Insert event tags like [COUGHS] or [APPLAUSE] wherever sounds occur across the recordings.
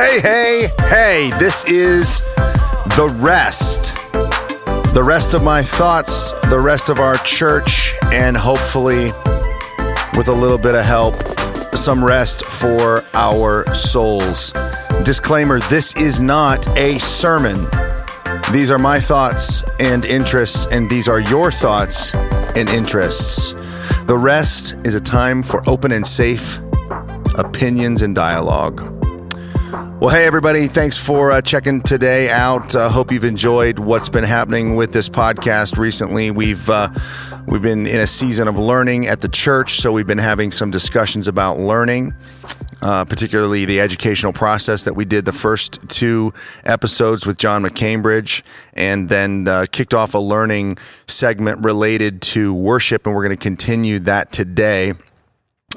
Hey, hey, hey, this is The Rest. The rest of my thoughts, the rest of our church, and hopefully, with a little bit of help, some rest for our souls. Disclaimer this is not a sermon. These are my thoughts and interests, and these are your thoughts and interests. The rest is a time for open and safe opinions and dialogue. Well, hey, everybody. Thanks for uh, checking today out. Uh, hope you've enjoyed what's been happening with this podcast recently. We've, uh, we've been in a season of learning at the church, so we've been having some discussions about learning. Uh, particularly the educational process that we did the first two episodes with John McCambridge, and then uh, kicked off a learning segment related to worship, and we're going to continue that today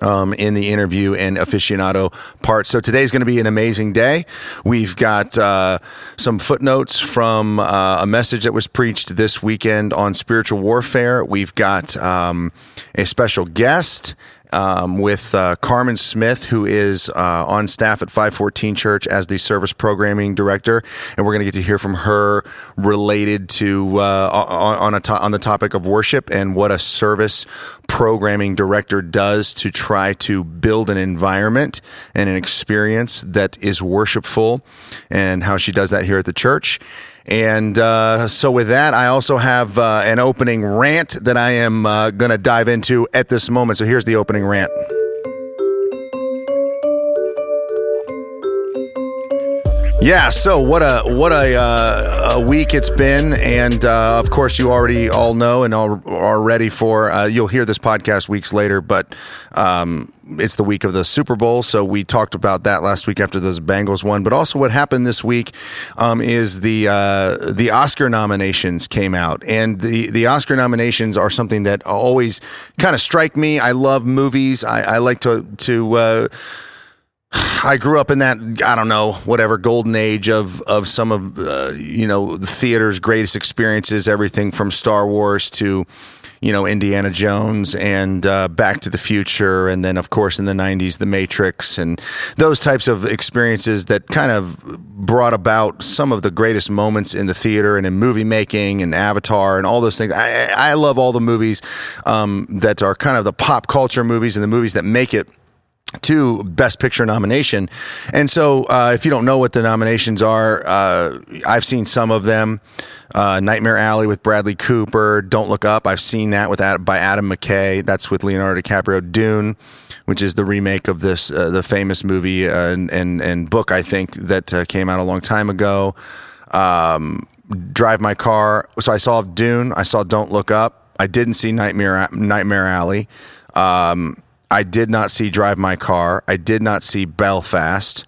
um, in the interview and aficionado part. So today's going to be an amazing day. We've got uh, some footnotes from uh, a message that was preached this weekend on spiritual warfare. We've got um, a special guest um, with uh, Carmen Smith, who is uh, on staff at 514 Church as the service programming director, and we're going to get to hear from her related to uh, on on, to- on the topic of worship and what a service programming director does to try to build an environment and an experience that is worshipful, and how she does that here at the church. And uh, so, with that, I also have uh, an opening rant that I am uh, going to dive into at this moment. So, here's the opening rant. Yeah, so what a what a, uh, a week it's been, and uh, of course you already all know and all are ready for. Uh, you'll hear this podcast weeks later, but um, it's the week of the Super Bowl, so we talked about that last week after those Bengals won. But also, what happened this week um, is the uh, the Oscar nominations came out, and the the Oscar nominations are something that always kind of strike me. I love movies. I, I like to to uh, I grew up in that I don't know whatever golden age of of some of uh, you know the theater's greatest experiences, everything from Star Wars to you know Indiana Jones and uh, Back to the Future, and then of course in the '90s The Matrix and those types of experiences that kind of brought about some of the greatest moments in the theater and in movie making and Avatar and all those things. I, I love all the movies um, that are kind of the pop culture movies and the movies that make it to Best Picture nomination. And so, uh, if you don't know what the nominations are, uh, I've seen some of them. Uh, Nightmare Alley with Bradley Cooper, Don't Look Up. I've seen that with by Adam McKay. That's with Leonardo DiCaprio. Dune, which is the remake of this uh, the famous movie uh, and, and, and book I think that uh, came out a long time ago. Um, Drive My Car. So I saw Dune. I saw Don't Look Up. I didn't see Nightmare Nightmare Alley. Um, I did not see Drive My Car. I did not see Belfast.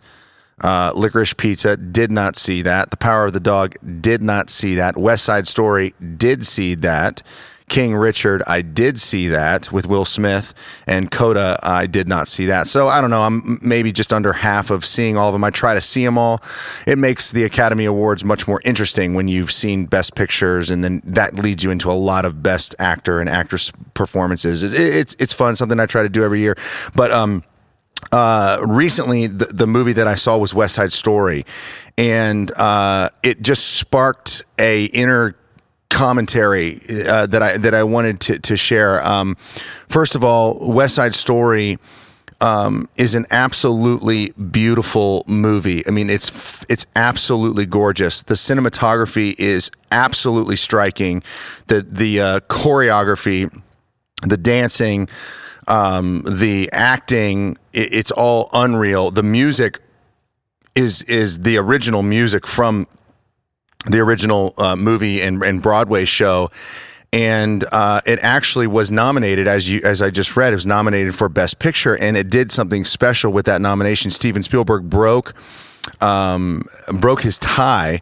Uh, Licorice Pizza did not see that. The Power of the Dog did not see that. West Side Story did see that. King Richard, I did see that with Will Smith, and Coda, I did not see that. So I don't know. I'm maybe just under half of seeing all of them. I try to see them all. It makes the Academy Awards much more interesting when you've seen Best Pictures, and then that leads you into a lot of Best Actor and Actress performances. It, it's it's fun. Something I try to do every year, but um uh, recently the, the movie that I saw was West Side Story, and uh, it just sparked a inner commentary uh, that I that I wanted to to share. Um, first of all, West Side Story. Um, is an absolutely beautiful movie. I mean, it's it's absolutely gorgeous. The cinematography is absolutely striking. The the uh, choreography, the dancing, um, the acting, it, it's all unreal. The music is is the original music from the original uh, movie and, and Broadway show. And uh, it actually was nominated, as you as I just read, it was nominated for Best Picture, and it did something special with that nomination. Steven Spielberg broke um, broke his tie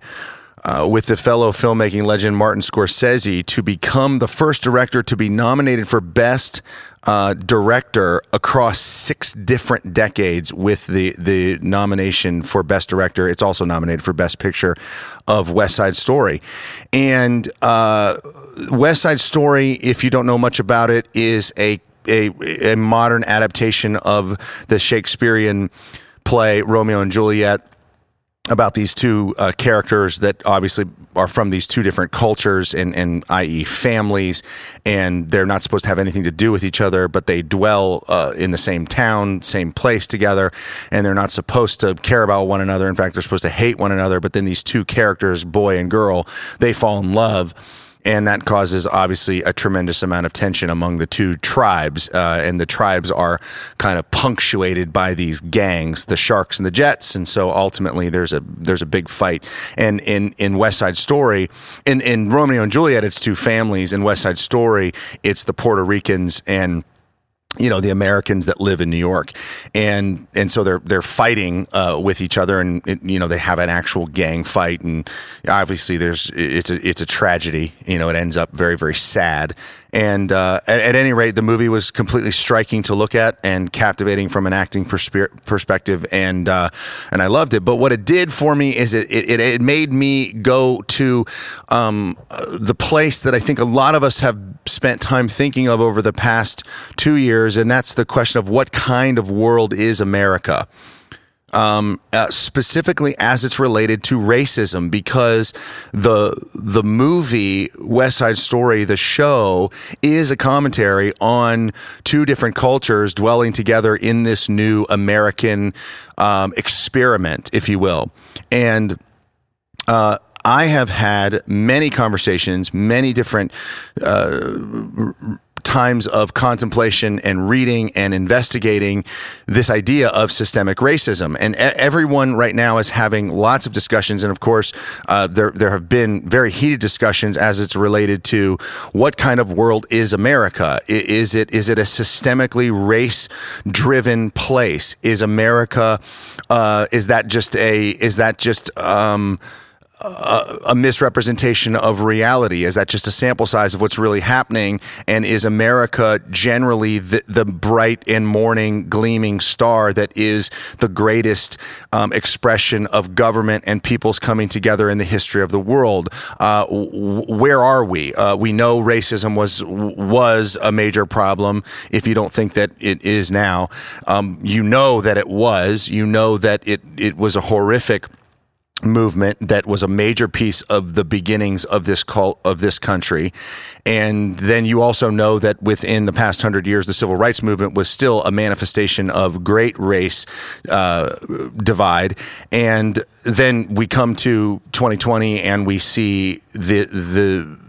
uh, with the fellow filmmaking legend Martin Scorsese to become the first director to be nominated for Best uh, Director across six different decades with the, the nomination for Best Director. It's also nominated for Best Picture of West Side Story. And uh, West Side Story, if you don't know much about it, is a, a, a modern adaptation of the Shakespearean play Romeo and Juliet about these two uh, characters that obviously are from these two different cultures and, and i.e. families and they're not supposed to have anything to do with each other but they dwell uh, in the same town same place together and they're not supposed to care about one another in fact they're supposed to hate one another but then these two characters boy and girl they fall in love and that causes obviously a tremendous amount of tension among the two tribes. Uh, and the tribes are kind of punctuated by these gangs, the Sharks and the Jets, and so ultimately there's a there's a big fight. And in in West Side Story, in in Romeo and Juliet, it's two families. In West Side Story, it's the Puerto Ricans and you know the Americans that live in New York, and and so they're they're fighting uh, with each other, and you know they have an actual gang fight, and obviously there's it's a it's a tragedy. You know it ends up very very sad, and uh, at, at, any rate, the movie was completely striking to look at and captivating from an acting perspe- perspective, and uh, and I loved it. But what it did for me is it it, it made me go to um, the place that I think a lot of us have spent time thinking of over the past two years, and that's the question of what kind of world is America? Um, uh, specifically as it's related to racism, because the the movie West Side Story, the show, is a commentary on two different cultures dwelling together in this new American um, experiment, if you will, and. Uh, I have had many conversations, many different uh, times of contemplation and reading and investigating this idea of systemic racism. And everyone right now is having lots of discussions. And of course, uh, there, there have been very heated discussions as it's related to what kind of world is America? Is it, is it a systemically race driven place? Is America, uh, is that just a, is that just, um, a, misrepresentation of reality? Is that just a sample size of what's really happening? And is America generally the, the bright and morning gleaming star that is the greatest um, expression of government and people's coming together in the history of the world? Uh, w- where are we? Uh, we know racism was was a major problem. If you don't think that it is now, um, you know that it was. You know that it it was a horrific movement that was a major piece of the beginnings of this cult of this country. And then you also know that within the past hundred years the civil rights movement was still a manifestation of great race uh, divide. And then we come to 2020 and we see the the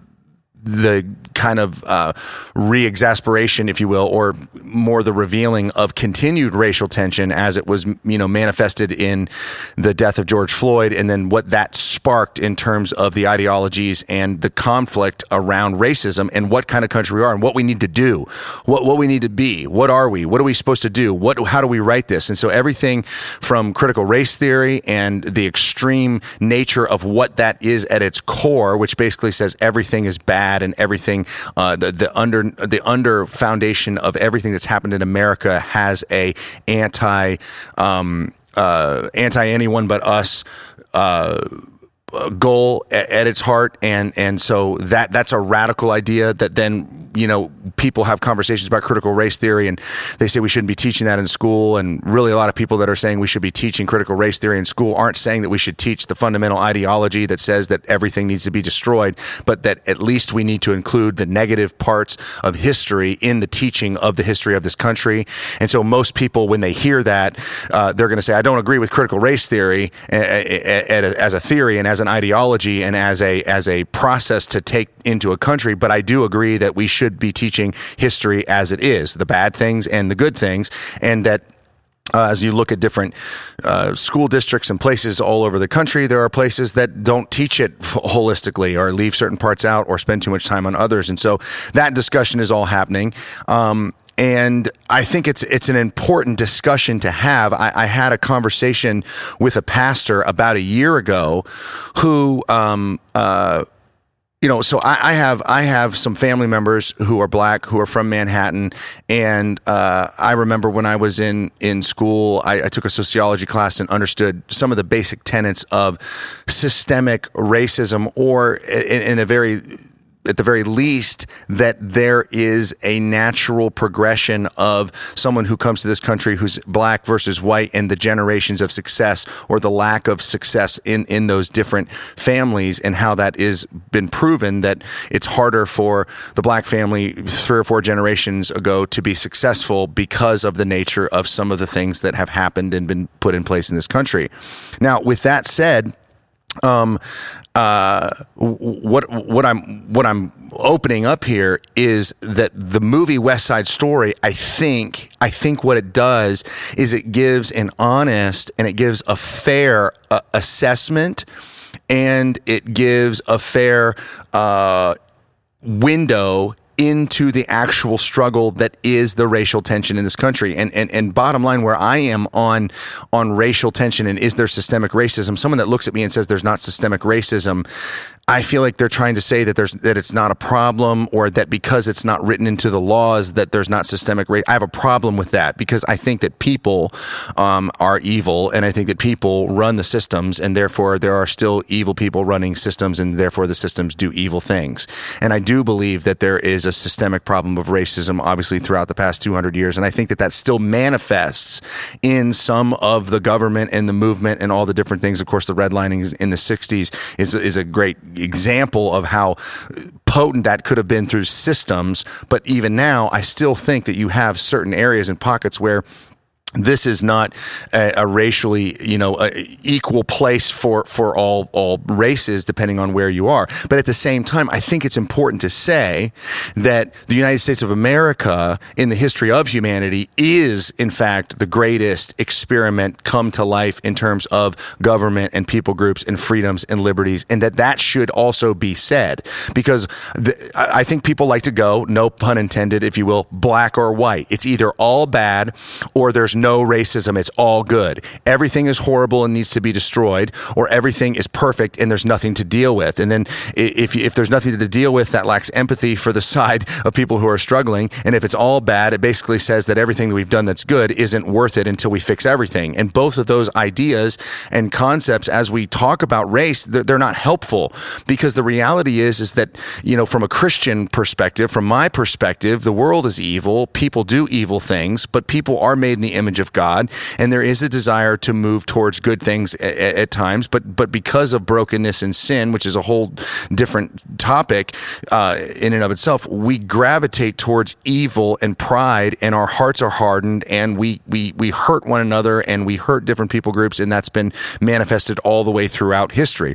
the kind of uh, re-exasperation, if you will, or more the revealing of continued racial tension as it was, you know, manifested in the death of George Floyd, and then what that sparked in terms of the ideologies and the conflict around racism and what kind of country we are and what we need to do, what what we need to be, what are we, what are we supposed to do, what how do we write this, and so everything from critical race theory and the extreme nature of what that is at its core, which basically says everything is bad and everything uh, the, the under the under foundation of everything that's happened in America has a anti um, uh, anti anyone but us. Uh, goal at, at, its heart and and so that that's a radical idea that then you know people have conversations about critical race theory and they say we shouldn't be teaching that in school and really a lot of people that are saying we should be teaching critical race theory in school aren't saying that we should teach the fundamental ideology that says that everything needs to be destroyed but that at least we need to include the negative parts of history in the teaching of the history of this country. And so most people when they hear that uh, they're going to say I don't agree with critical race theory as a theory and as an ideology and as a as a process to take into a country but I do agree that we should be teaching history as it is, the bad things and the good things, and that uh, as you look at different uh, school districts and places all over the country, there are places that don't teach it [LAUGHS] holistically or leave certain parts out or spend too much time on others. And so that discussion is all happening. Um, and I think it's it's an important discussion to have. I, I, had a conversation with a pastor about a year ago, who um, uh, you know, so I, I, have I have some family members who are black who are from Manhattan, and uh, I remember when I was in in school, I, I, took a sociology class and understood some of the basic tenets of systemic racism, or in, in a very at the very least that there is a natural progression of someone who comes to this country who's black versus white and the generations of success or the lack of success in in those different families and how that is been proven that it's harder for the black family three or four generations ago to be successful because of the nature of some of the things that have happened and been put in place in this country. Now, with that said, um, uh, what what I'm what I'm opening up here is that the movie West Side Story. I think I think what it does is it gives an honest and it gives a fair uh, assessment, and it gives a fair uh, window into the actual struggle that is the racial tension in this country. And, and and bottom line, where I am on on racial tension and is there systemic racism? Someone that looks at me and says there's not systemic racism, I feel like they're trying to say that there's that it's not a problem or that because it's not written into the laws that there's not systemic race. I have a problem with that because I think that people um, are evil and I think that people run the systems and therefore there are still evil people running systems and therefore the systems do evil things. And I do believe that there is a systemic problem of racism obviously throughout the past 200 years and I think that that still manifests in some of the government and the movement and all the different things. Of course, the redlining in the 60s is is a great example of how potent that could have been through systems. But even now, I still think that you have certain areas and pockets where this is not a, a, racially, you know, equal place for for all all races, depending on where you are. But at the same time, I think it's important to say that the United States of America, in the history of humanity, is in fact the greatest experiment come to life in terms of government and people groups and freedoms and liberties, and that that should also be said because the, I think people like to go, no pun intended, if you will, black or white. It's either all bad or there's no racism. It's all good. Everything is horrible and needs to be destroyed, or everything is perfect and there's nothing to deal with. And then if, if there's nothing to deal with, that lacks empathy for the [LAUGHS] side of people who are struggling. And if it's all bad, it basically says that everything that we've done that's good isn't worth it until we fix everything. And both of those ideas and concepts, as we talk about race, they're, they're not helpful because the reality is, is that, you know, from a Christian perspective, from my perspective, the world is evil. People do evil things, but people are made in the image image of God, and there is a desire to move towards good things at, at times. But but because of brokenness and sin, which is a whole different topic uh, in and of itself, we gravitate towards evil and pride, and our hearts are hardened, and we we we hurt one another, and we hurt different people groups, and that's been manifested all the way throughout history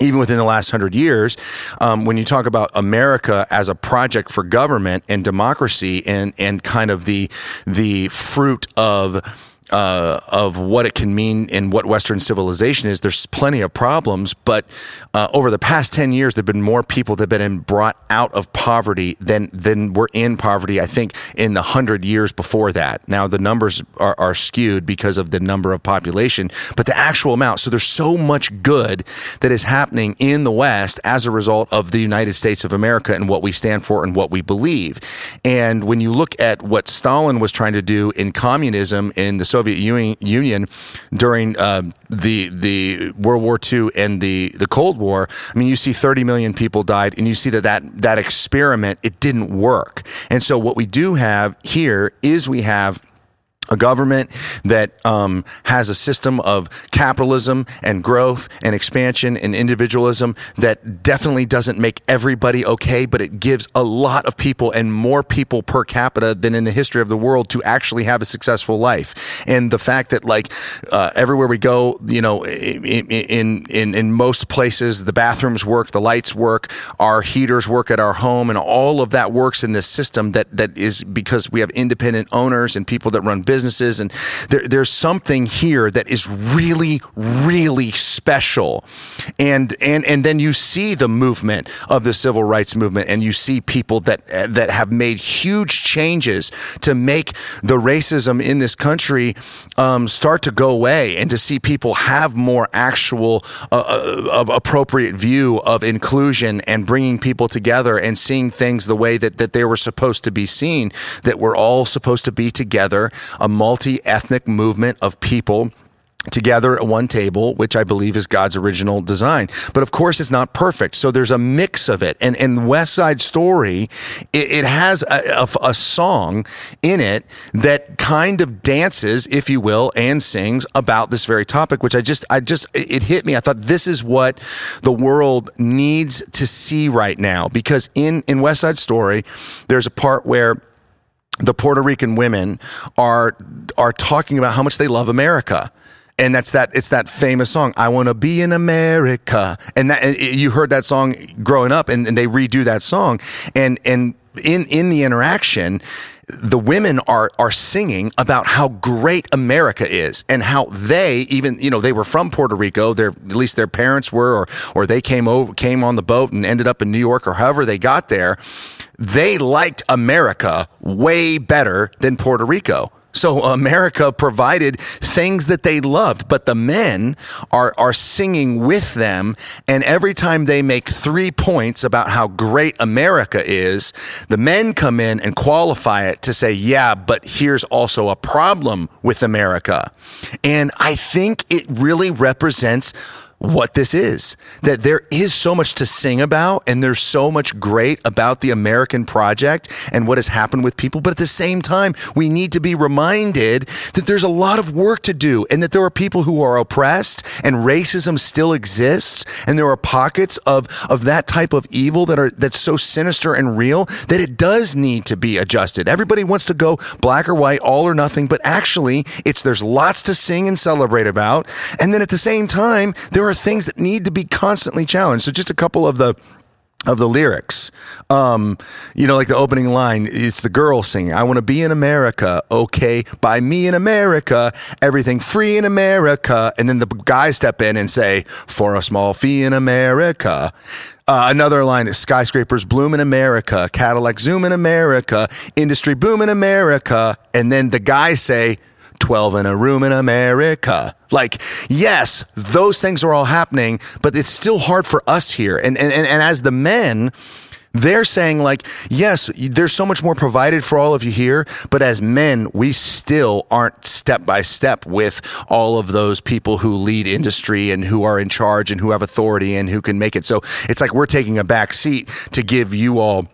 even within the last hundred years, um, when you talk about America as a project for government and democracy and and kind of the the fruit of uh, of what it can mean and what Western civilization is, there's plenty of problems. But uh, over the past ten years, there've been more people that have been brought out of poverty than than were in poverty. I think in the hundred years before that. Now the numbers are, are skewed because of the number of population, but the actual amount. So there's so much good that is happening in the West as a result of the United States of America and what we stand for and what we believe. And when you look at what Stalin was trying to do in communism in the Soviet Union during uh, the the World War II and the the Cold War, I mean, you see 30 million people died, and you see that that that experiment it didn't work. And so what we do have here is we have a government that um, has a system of capitalism and growth and expansion and individualism that definitely doesn't make everybody okay, but it gives a lot of people and more people per capita than in the history of the world to actually have a successful life. And the fact that like uh, everywhere we go, you know, in, in in in most places the bathrooms work, the lights work, our heaters work at our home, and all of that works in this system that that is because we have independent owners and people that run business businesses. And there, there's something here that is really, really special. And, and, and then you see the movement of the civil rights movement and you see people that, that have made huge changes to make the racism in this country um, start to go away and to see people have more actual uh, uh, appropriate view of inclusion and bringing people together and seeing things the way that, that they were supposed to be seen, that we're all supposed to be together a multi ethnic movement of people together at one table, which I believe is God's original design. But of course, it's not perfect. So there's a mix of it. And in West Side Story, it, it has a, a, a, song in it that kind of dances, if you will, and sings about this very topic, which I just, I just, it hit me. I thought this is what the world needs to see right now because in in West Side Story, there's a part where the Puerto Rican women are are talking about how much they love America. And that's that it's that famous song i want to be in america. And that and you heard that song growing up and, and they redo that song. And and in in the interaction the women are are singing about how great America is and how they even you know they were from Puerto Rico their at least their parents were or or they came over came on the boat and ended up in New York or however they got there they liked America way better than Puerto Rico so America provided things that they loved, but the men are, are singing with them. And every time they make three points about how great America is, the men come in and qualify it to say, yeah, but here's also a problem with America. And I think it really represents what this is. That there is so much to sing about and there's so much great about the American project and what has happened with people. But at the same time, we need to be reminded that there's a lot of work to do and that there are people who are oppressed and racism still exists. And there are pockets of, of that type of evil that are, that's so sinister and real that it does need to be adjusted. Everybody wants to go black or white, all or nothing, but actually it's, there's lots to sing and celebrate about. And then at the same time, there are things that need to be constantly challenged. So just a couple of the of the lyrics. Um, you know, like the opening line, it's the girl singing, I want to be in America. Okay, by me in America, everything free in America. And then the guys step in and say, for a small fee in America. Uh, another line is skyscrapers bloom in America, Cadillac zoom in America, industry boom in America. And then the guys say, 12 in a room in America. Like, yes, those things are all happening, but it's still hard for us here. And, and, and, and as the men, they're saying like yes there's so much more provided for all of you here but as men we still aren't step by step with all of those people who lead industry and who are in charge and who have authority and who can make it so it's like we're taking a back seat to give you all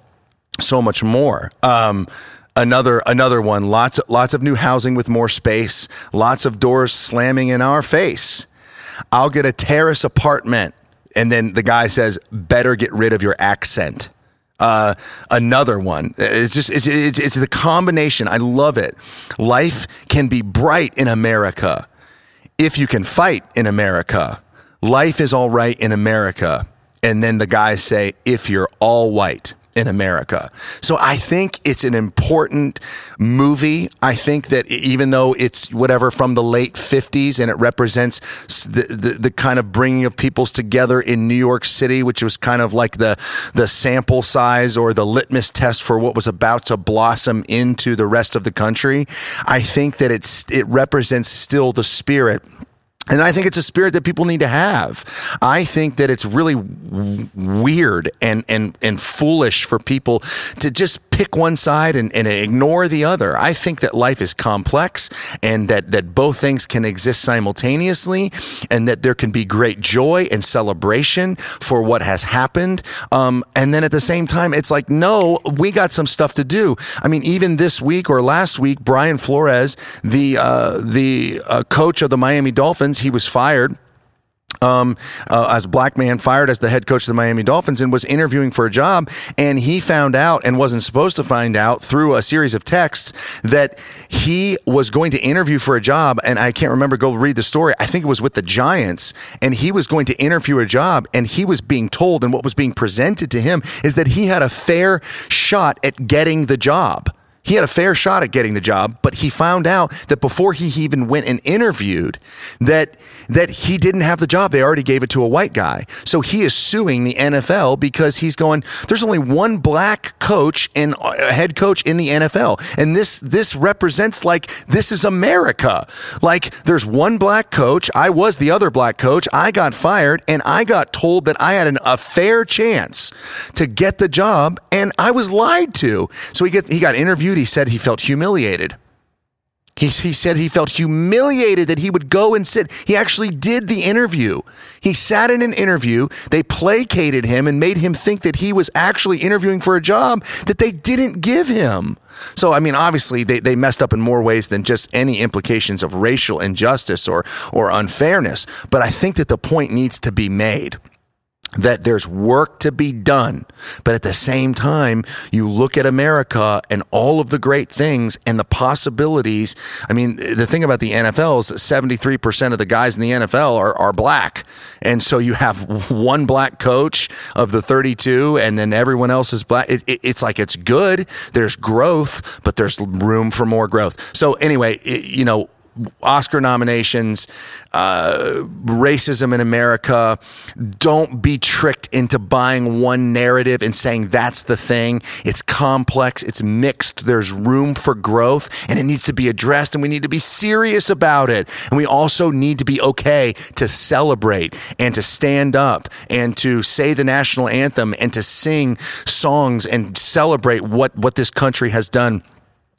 so much more um, another another one. Lots of, lots of new housing with more space. Lots of doors slamming in our face. I'll get a terrace apartment. And then the guy says better get rid of your accent. Uh, another one. It's just it's, it's, it's the combination. I love it. Life can be bright in america if you can fight in america. Life is all right in america. And then the guys say if you're all white in America. So I think it's an important movie. I think that even though it's whatever from the late 50s and it represents the, the, the, kind of bringing of peoples together in New York City, which was kind of like the, the sample size or the litmus test for what was about to blossom into the rest of the country. I think that it's, it represents still the spirit and I think it's a spirit that people need to have. I think that it's really w- weird and, and, and foolish for people to just pick one side and, and ignore the other. I think that life is complex and that, that both things can exist simultaneously and that there can be great joy and celebration for what has happened. Um, and then at the same time, it's like, no, we got some stuff to do. I mean, even this week or last week, Brian Flores, the, uh, the uh, coach of the Miami Dolphins, Dolphins. He was fired. Um, uh, as a black man fired as the head coach of the Miami Dolphins and was interviewing for a job. And he found out and wasn't supposed to find out through a series of texts that he was going to interview for a job. And I can't remember, go read the story. I think it was with the Giants. And he was going to interview a job. And he was being told, and what was being presented to him is that he had a fair shot at getting the job. He had a fair shot at getting the job, but he found out that before he even went and interviewed that that he didn't have the job. They already gave it to a white guy. So he is suing the NFL because he's going there's only one black coach and head coach in the NFL. And this this represents like this is America. Like there's one black coach, I was the other black coach. I got fired and I got told that I had an, a fair chance to get the job and I was lied to. So he get he got interviewed he said he felt humiliated. He, he said he felt humiliated that he would go and sit. He actually did the interview. He sat in an interview. They placated him and made him think that he was actually interviewing for a job that they didn't give him. So, I mean, obviously, they, they messed up in more ways than just any implications of racial injustice or, or unfairness. But I think that the point needs to be made that there's work to be done. But at the same time, you look at America and all of the great things and the possibilities. I mean, the thing about the NFL is 73% of the guys in the NFL are, are black. And so you have [LAUGHS] one black coach of the 32, and then everyone else is black. It, it, it's like it's good. There's growth, but there's room for more growth. So, anyway, it, you know, Oscar nominations, uh, racism in America. Don't be tricked into buying one narrative and saying that's the thing. It's complex, it's mixed, there's room for growth, and it needs to be addressed, and we need to be serious about it. And we also need to be okay to celebrate and to stand up and to say the national anthem and to sing songs and celebrate what, what this country has done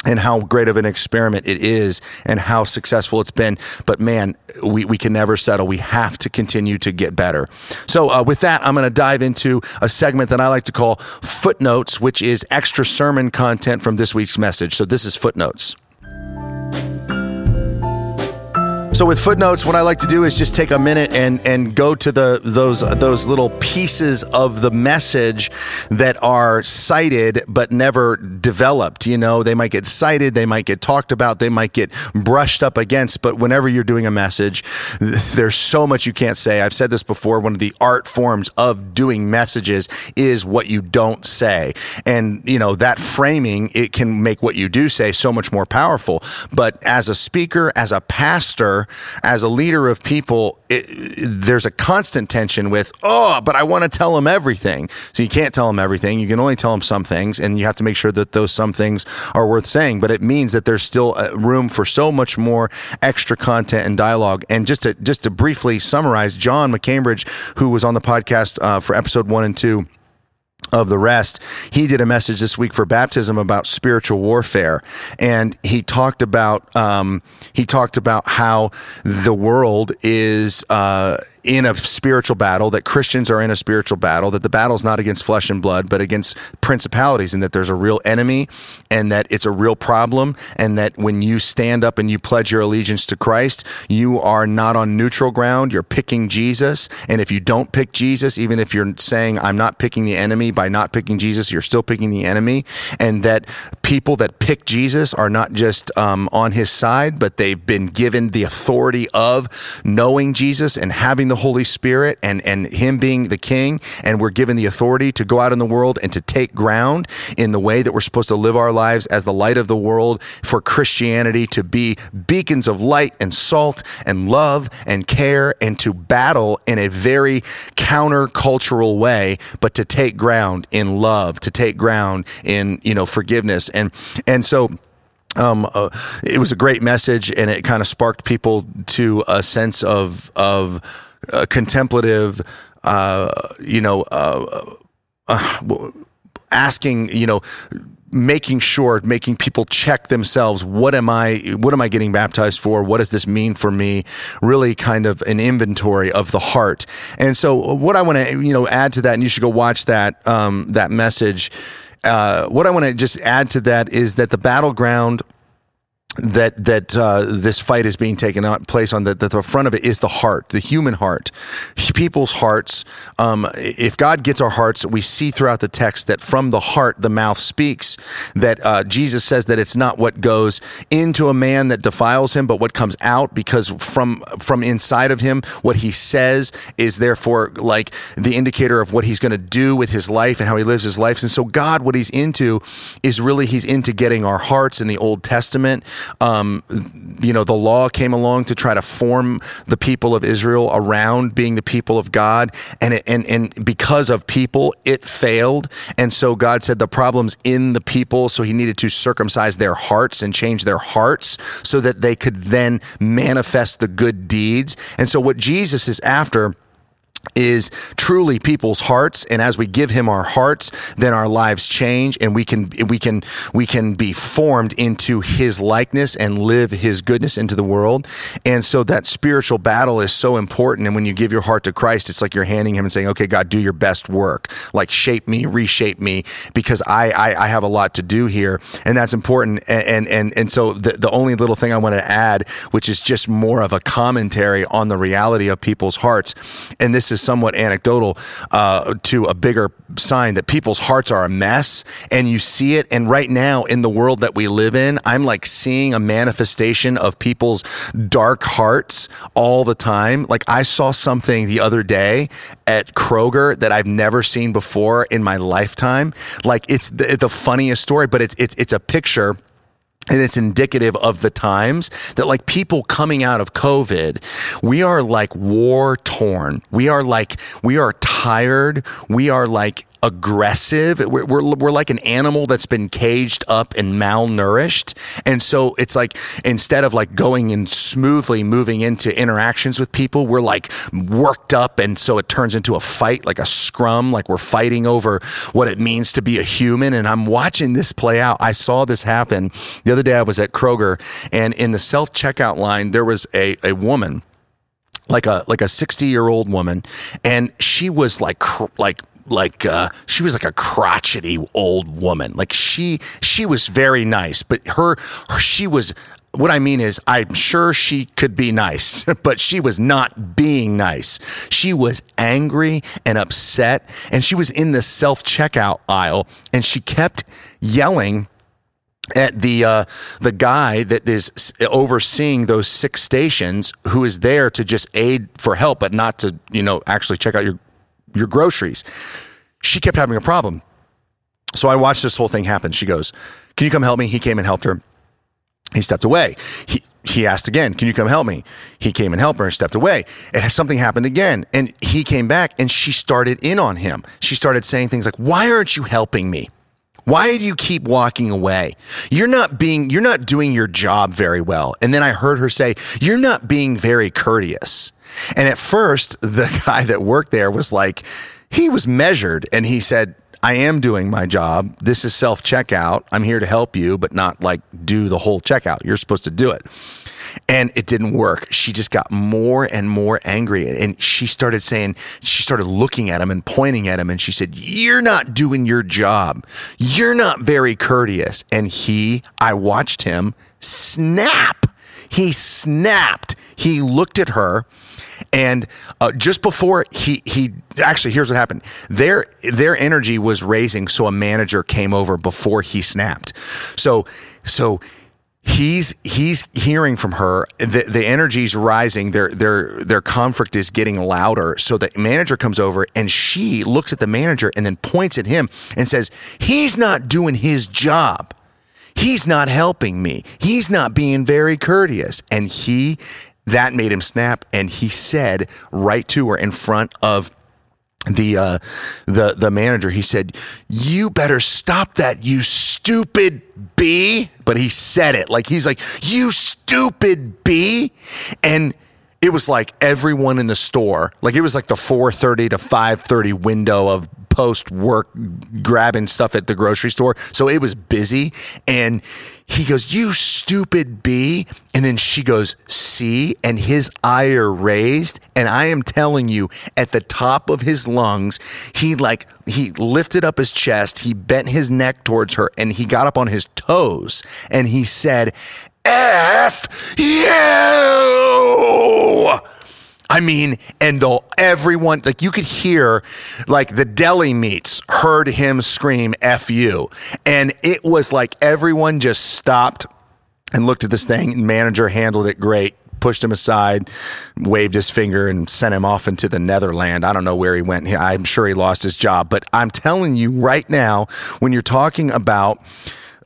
and how great of an experiment it is and how successful it's been. But man, we, we can never settle. We have to continue to get better. So, uh, with that, I'm going to dive into a segment that I like to call Footnotes, which is extra sermon content from this week's message. So, this is Footnotes. So with footnotes, what I like to do is just take a minute and and go to the those those little pieces of the message that are cited but never developed. You know, they might get cited, they might get talked about, they might get brushed up against. But whenever you're doing a message, [LAUGHS] there's so much you can't say. I've said this before. One of the art forms of doing messages is what you don't say, and you know that framing it can make what you do say so much more powerful. But as a speaker, as a pastor as a leader of people, it, there's a constant tension with, oh, but I want to tell them everything. So you can't tell them everything. You can only tell them some things, and you have to make sure that those some things are worth saying. But it means that there's still uh, room for so much more extra content and dialogue. And just to just to briefly summarize, John McCambridge, who was on the podcast uh, for episode one and two of the rest. He did a message this week for baptism about spiritual warfare, and he talked about um, he talked about how the world is uh, in a spiritual battle, that Christians are in a spiritual battle, that the battle is not against flesh and blood, but against principalities, and that there's a real enemy, and that it's a real problem, and that when you stand up and you pledge your allegiance to Christ, you are not on neutral ground. You're picking Jesus, and if you don't pick Jesus, even if you're saying I'm not picking the enemy by not picking Jesus, you're still picking the enemy, and that people that pick Jesus are not just um, on His side, but they've been given the authority of knowing Jesus and having the the Holy Spirit and, and Him being the King, and we're given the authority to go out in the world and to take ground in the way that we're supposed to live our lives as the light of the world for Christianity to be beacons of light and salt and love and care and to battle in a very countercultural way, but to take ground in love, to take ground in, you know, forgiveness. And, and so, um, uh, it was a great message, and it kind of sparked people to a sense of of uh, contemplative, uh, you know, uh, uh, asking, you know, making sure making people check themselves. What am i what am i getting baptized for? What does this mean for me? Really kind of an inventory of the heart. And so what i want to you know add to that and you should go watch that um, that message uh, what i want to just add to that is that the battleground that that uh, this fight is being taken place on. The, the, front of it is the heart, the human heart, people's hearts. Um, if God gets our hearts, we see throughout the text that from the heart the mouth speaks. That uh, Jesus says that it's not what goes into a man that defiles him, but what comes out, because from from inside of him, what he says is therefore like the indicator of what he's going to do with his life and how he lives his life. And so God, what he's into, is really he's into getting our hearts in the Old Testament um, you know, the law came along to try to form the people of Israel around being the people of God, and it, and and because of people, it failed, and so God said the problem's in the people, so He needed to circumcise their hearts and change their hearts so that they could then manifest the good deeds, and so what Jesus is after is truly people's hearts. And as we give him our hearts then our lives change and we can we can we can be formed into his likeness and live his goodness into the world. And so that spiritual battle is so important. And when you give your heart to Christ it's like you're handing him and saying okay God do your best work. Like shape me reshape me because I I, I have a lot to do here. And that's important. And and and, and so the, the only little thing I want to add which is just more of a commentary on the reality of people's hearts and this is somewhat anecdotal uh, to a bigger sign that people's hearts are a mess and you see it. And right now, in the world that we live in, I'm like seeing a manifestation of people's dark hearts all the time. Like, I saw something the other day at Kroger that I've never seen before in my lifetime. Like, it's the, the funniest story, but it's, it's, it's a picture and it's indicative of the times that like people coming out of covid we are like war torn we are like we are tired. We are like aggressive. We're, we're, we're like an animal that's been caged up and malnourished. And so it's like instead of like going and smoothly moving into interactions with people, we're like worked up. And so it turns into a fight, like a scrum, like we're fighting over what it means to be a human. And I'm watching this play out. I saw this happen the other day. I was at Kroger and in the self checkout line, there was a, a woman like a like a 60 year old woman and she was like like like uh, she was like a crotchety old woman. Like she she was very nice, but her, her she was what I mean is, I'm sure she could be nice, [LAUGHS] but she was not being nice. She was angry and upset, and she was in the self checkout aisle, and she kept yelling at the uh, the guy that is overseeing those six stations, who is there to just aid for help, but not to you know actually check out your your groceries. She kept having a problem. So I watched this whole thing happen. She goes, Can you come help me? He came and helped her. He stepped away. He, he asked again, Can you come help me? He came and helped her and stepped away. And something happened again. And he came back and she started in on him. She started saying things like, Why aren't you helping me? Why do you keep walking away? You're not being, you're not doing your job very well. And then I heard her say, You're not being very courteous. And at first, [LAUGHS] the guy that worked there was like, he was measured and he said, I am doing my job. This is self checkout. I'm here to help you, but not like do the whole checkout. You're supposed to do it. And it didn't work. She just got more and more angry. And she started saying, she started looking at him and pointing at him. And she said, You're not doing your job. You're not very courteous. And he, I watched him snap. He snapped. He looked at her and uh, just before he he actually here's what happened. Their their energy was raising, so a manager came over before he snapped. So so he's he's hearing from her. The, the energy's rising. Their their their conflict is getting louder. So the manager comes over and she looks at the manager and then points at him and says he's not doing his job. He's not helping me. He's not being very courteous. And he that made him snap, and he said right to her in front of the uh, the the manager. He said, "You better stop that, you stupid bee." But he said it like he's like, "You stupid bee," and it was like everyone in the store, like it was like the four thirty to five thirty window of post work grabbing stuff at the grocery store. So it was busy. And he goes, You stupid bee. And then she goes, See. And his ire raised. And I am telling you, at the top of his lungs, he like, he lifted up his chest, he bent his neck towards her, and he got up on his toes and he said, F you. I mean, and the everyone like you could hear like the deli meats heard him scream "f you," and it was like everyone just stopped and looked at this thing. Manager handled it great. Pushed him aside, waved his finger, and sent him off into the Netherland. I don't know where he went. I'm sure he lost his job. But I'm telling you right now, when you're talking about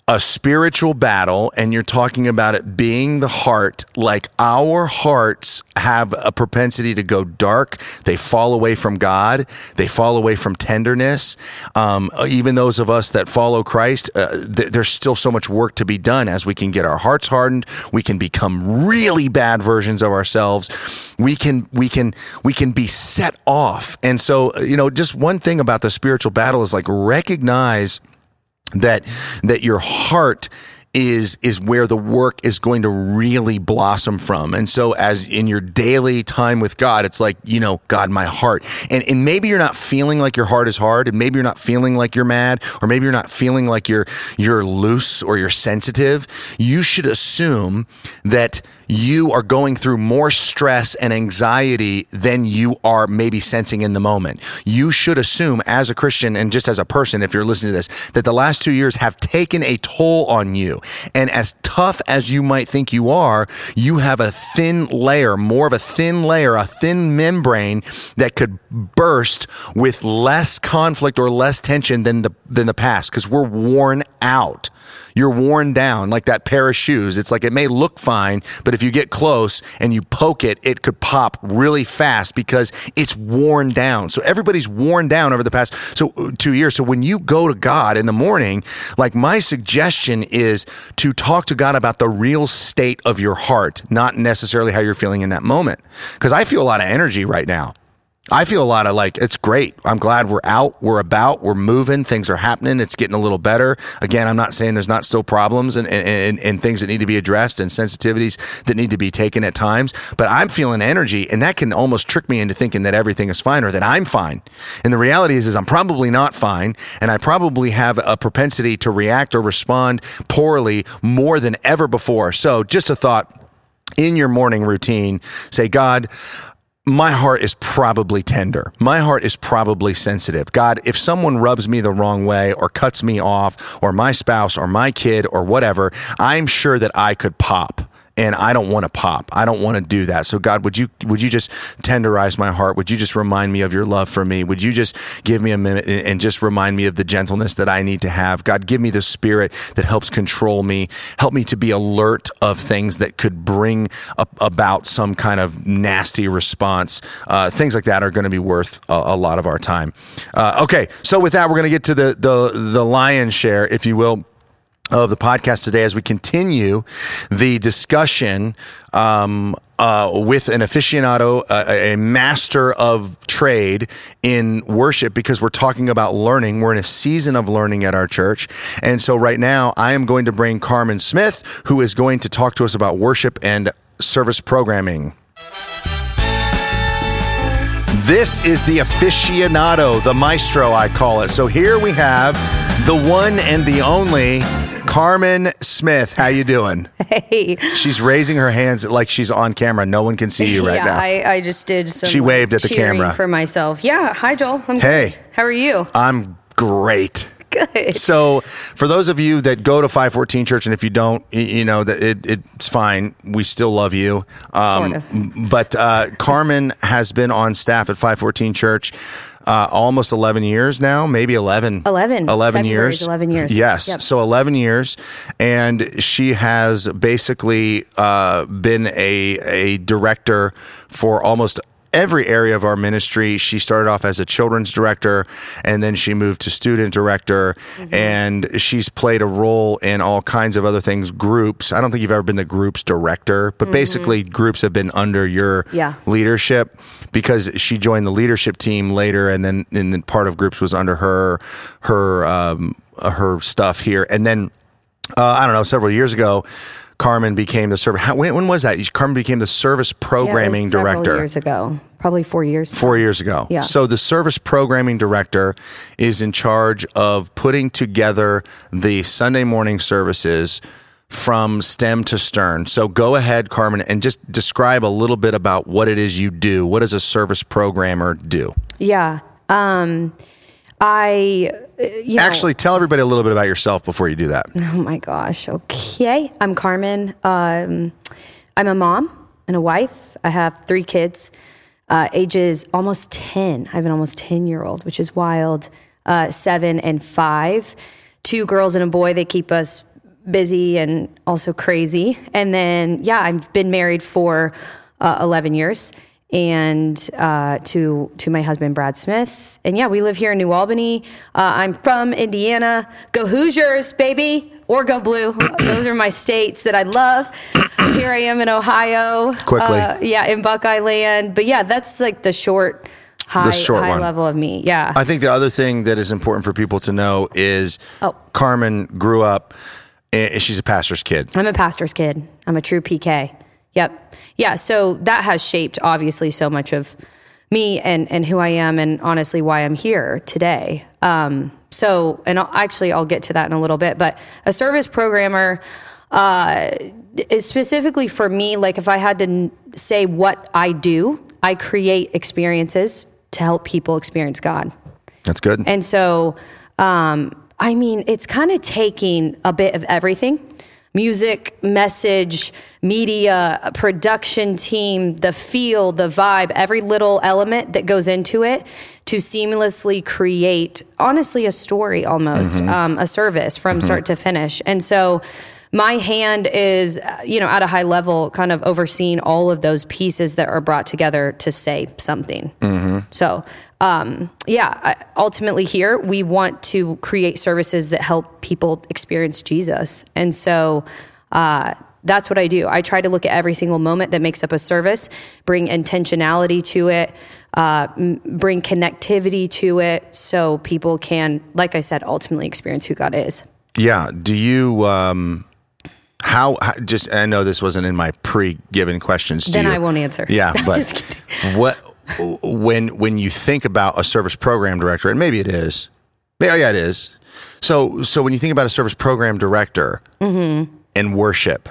a spiritual battle and you're talking about it being the heart, like our hearts have a propensity to go dark. They fall away from God. They fall away from tenderness. Um, even those of us that follow Christ, uh, th- there's still so much work to be done as we can get our hearts hardened. We can become really bad versions of ourselves. We can, we can, we can be set off. And so, you know, just one thing about the spiritual battle is like recognize that that your heart is is where the work is going to really blossom from. And so as in your daily time with God, it's like, you know, God, my heart. And and maybe you're not feeling like your heart is hard, and maybe you're not feeling like you're mad, or maybe you're not feeling like you're you're loose or you're sensitive. You should assume that you are going through more stress and anxiety than you are maybe sensing in the moment. You should assume as a Christian and just as a person, if you're listening to this, that the last two years have taken a toll on you. And as tough as you might think you are, you have a thin layer, more of a thin layer, a thin membrane that could burst with less conflict or less tension than the, than the past because we're worn out you're worn down like that pair of shoes. It's like it may look fine, but if you get close and you poke it, it could pop really fast because it's worn down. So everybody's worn down over the past so uh, 2 years. So when you go to God in the morning, like my suggestion is to talk to God about the real state of your heart, not necessarily how you're feeling in that moment. Cuz I feel a lot of energy right now. I feel a lot of like, it's great. I'm glad we're out, we're about, we're moving, things are happening, it's getting a little better. Again, I'm not saying there's not still problems and, and, and things that need to be addressed and sensitivities that need to be taken at times, but I'm feeling energy and that can almost trick me into thinking that everything is fine or that I'm fine. And the reality is, is I'm probably not fine and I probably have a propensity to react or respond poorly more than ever before. So just a thought in your morning routine, say, God, my heart is probably tender. My heart is probably sensitive. God, if someone rubs me the wrong way or cuts me off, or my spouse or my kid or whatever, I'm sure that I could pop and I don't want to pop. I don't want to do that. So God, would you would you just tenderize my heart? Would you just remind me of your love for me? Would you just give me a minute and just remind me of the gentleness that I need to have? God, give me the spirit that helps control me. Help me to be alert of things that could bring about some kind of nasty response. Uh, things like that are going to be worth a, a, lot of our time. Uh, okay, so with that, we're going to get to the the the lion's share, if you will of the podcast today as we continue the discussion um, uh, with an aficionado, a master of trade in worship, because we're talking about learning. We're in a season of learning at our church. And so, right now, I am going to bring Carmen Smith, who is going to talk to us about worship and service programming. This is the aficionado, the maestro, I call it. So, here we have the one and the only Carmen Smith, how you doing? [LAUGHS] Hey. She's raising her hands like she's on camera. No one can see you right yeah, now. I, I just did some. She waved at the camera. for myself. Yeah. Hi, Joel. I'm Hey. good. How are you? I'm great. Good. So, for those of you that go to 514 Church, and if you don't, you know that it, it's fine. We still love you. Um, Sort of. But uh, Carmen has been on staff at 514 Church. Uh, almost 11 years now, maybe 11. 11. 11 years. 11 years. Yes. Yep. So 11 years. And she has basically uh, been a, a director for almost every area of our ministry. She started off as a children's director and then she moved to student director Mm-hmm. and she's played a role in all kinds of other things, groups. I don't think you've ever been the group's director, but basically groups have been under your Mm-hmm. Yeah. leadership because she joined the leadership team later and then and then part of groups was under her her um, her stuff here and then uh, I don't know several years ago Carmen became the service. When, when was that? Carmen became the service Yeah, programming several director years ago, probably four years. four years ago. Yeah. So the service programming director is in charge of putting together the Sunday morning services from stem to stern. So go ahead, Carmen, and just describe a little bit about what it is you do. What does a service programmer do? Yeah. Um, I, you know, Actually, tell everybody a little bit about yourself before you do that. [LAUGHS] oh my gosh. Okay. I'm Carmen. Um, I'm a mom and a wife. I have three kids, uh, ages almost 10. I have an almost 10 year old, which is wild, uh, seven and five. Two girls and a boy. They keep us busy and also crazy. And then, yeah, I've been married for uh, 11 years and uh, to to my husband Brad Smith. And yeah, we live here in New Albany. Uh, I'm from Indiana. Go Hoosiers, baby, or go Blue. [COUGHS] Those are my states that I love. [COUGHS] here I am in Ohio. Quickly. Uh, yeah, in Buckeye Land. But yeah, that's like the short. High, short high one. level of me, yeah. I think the other thing that is important for people to know is Oh. Carmen grew up. eh, She's a pastor's kid. I'm a pastor's kid. I'm a true PK. Yep. Yeah. So that has shaped obviously so much of me and, and who I am and honestly why I'm here today. Um, so, and I'll, actually I'll get to that in a little bit, but a service programmer, uh, is specifically for me, like if I had to n- say what I do, I create experiences to help people experience God. That's good. And so, um, I mean, it's kind of taking a bit of everything music, message, media, production team, the feel, the vibe, every little element that goes into it to seamlessly create, honestly, a story almost, mm-hmm. um, a service from mm-hmm. start to finish. And so, my hand is, you know, at a high level, kind of overseeing all of those pieces that are brought together to say something. Mm-hmm. So, um, yeah, ultimately here we want to create services that help people experience Jesus, and so uh, that's what I do. I try to look at every single moment that makes up a service, bring intentionality to it, uh, m- bring connectivity to it, so people can, like I said, ultimately experience who God is. Yeah. Do you um how, how just I know this wasn't in my pre-given questions to Then you. I won't answer. Yeah, [LAUGHS] but what when when you think about a service program director, and maybe it is. Yeah, yeah, it is. So so when you think about a service program director Mm-hmm. and worship,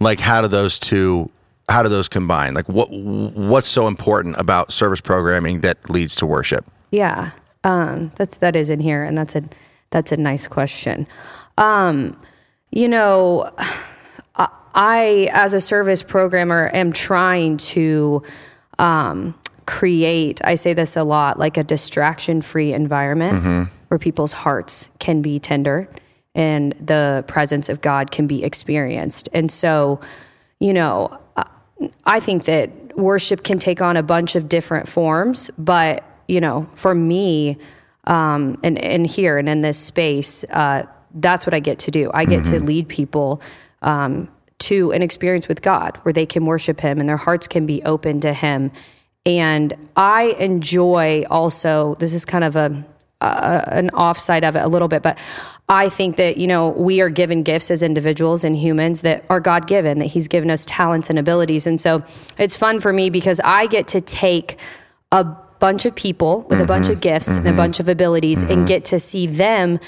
like how do those two how do those combine? Like what what's so important about service programming that leads to worship? Yeah, um, that's that is in here, and that's a that's a nice question. Um, you know, [SIGHS] I- I as a service programmer am trying to um, create. I say this a lot, like a distraction-free environment where people's hearts can be tender and the presence of God can be experienced. And so, you know, I think that worship can take on a bunch of different forms, but you know, for me, um, and and here and in this space, uh, that's what I get to do. I get to lead people um, to an experience with God where they can worship Him and their hearts can be open to Him. And I enjoy also. This is kind of a uh, an offside of it a little bit, but I think that you know we are given gifts as individuals and humans that are God given. That He's given us talents and abilities, and so it's fun for me because I get to take a bunch of people with a bunch of gifts and a bunch of abilities and get to see them.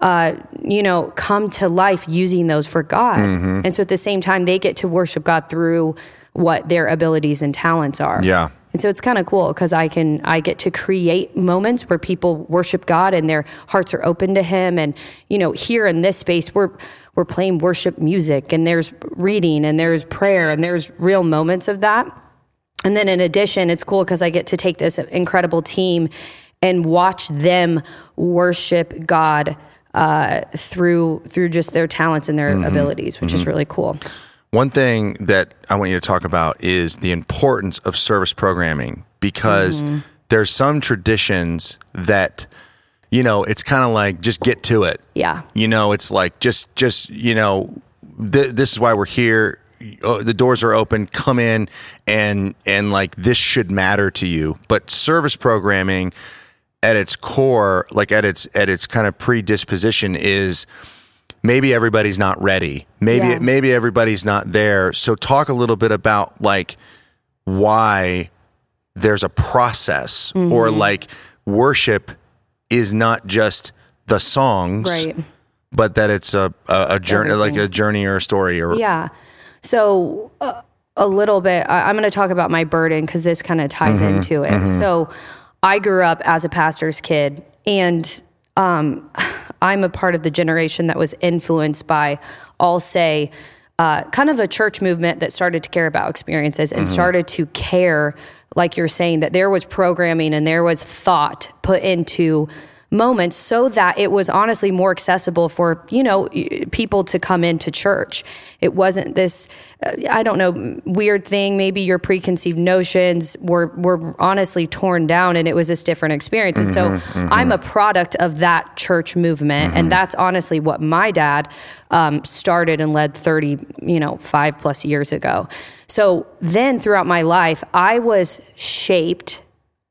Uh, you know, come to life using those for God. And so at the same time, they get to worship God through what their abilities and talents are. Yeah. And so it's kind of cool because I can I get to create moments where people worship God and their hearts are open to Him. And you know, here in this space, we're we're playing worship music and there's reading and there's prayer and there's real moments of that. And then in addition, it's cool because I get to take this incredible team and watch them worship God uh, through through just their talents and their abilities, which is really cool. One thing that I want you to talk about is the importance of service programming because mm-hmm. there's some traditions that you know, it's kind of like just get to it. Yeah. You know, it's like just just, you know, th- this is why we're here. Oh, the doors are open. Come in and and like this should matter to you. But service programming at its core, like at its at its kind of predisposition is maybe everybody's not ready. Maybe Yeah. maybe everybody's not there. So talk a little bit about like why there's a process or Mm-hmm. like worship is not just the songs Right. but that it's a a, a journey like a journey or a story or Yeah. So uh, a little bit, I, I'm going to talk about my burden because this kind of ties into it. So I grew up as a pastor's kid, and um, I'm a part of the generation that was influenced by, I'll say, uh, kind of a church movement that started to care about experiences and started to care, like you're saying, that there was programming and there was thought put into moments so that it was honestly more accessible for, you know, people to come into church. It wasn't this, uh, I don't know, weird thing. Maybe your preconceived notions were, were honestly torn down and it was this different experience. And so I'm a product of that church movement. And that's honestly what my dad um, started and led 30, you know, five plus years ago. So then throughout my life, I was shaped,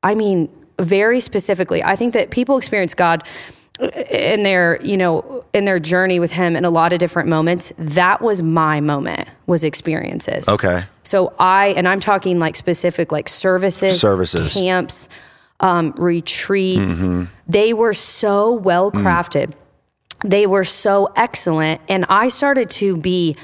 I mean, very specifically. I think that people experience God in their, you know, in their journey with him in a lot of different moments. That was my moment, was experiences. Okay. So I, and I'm talking like specific, like services, Services. camps, um, retreats. Mm-hmm. They were so well Mm. crafted. They were so excellent. And I started to be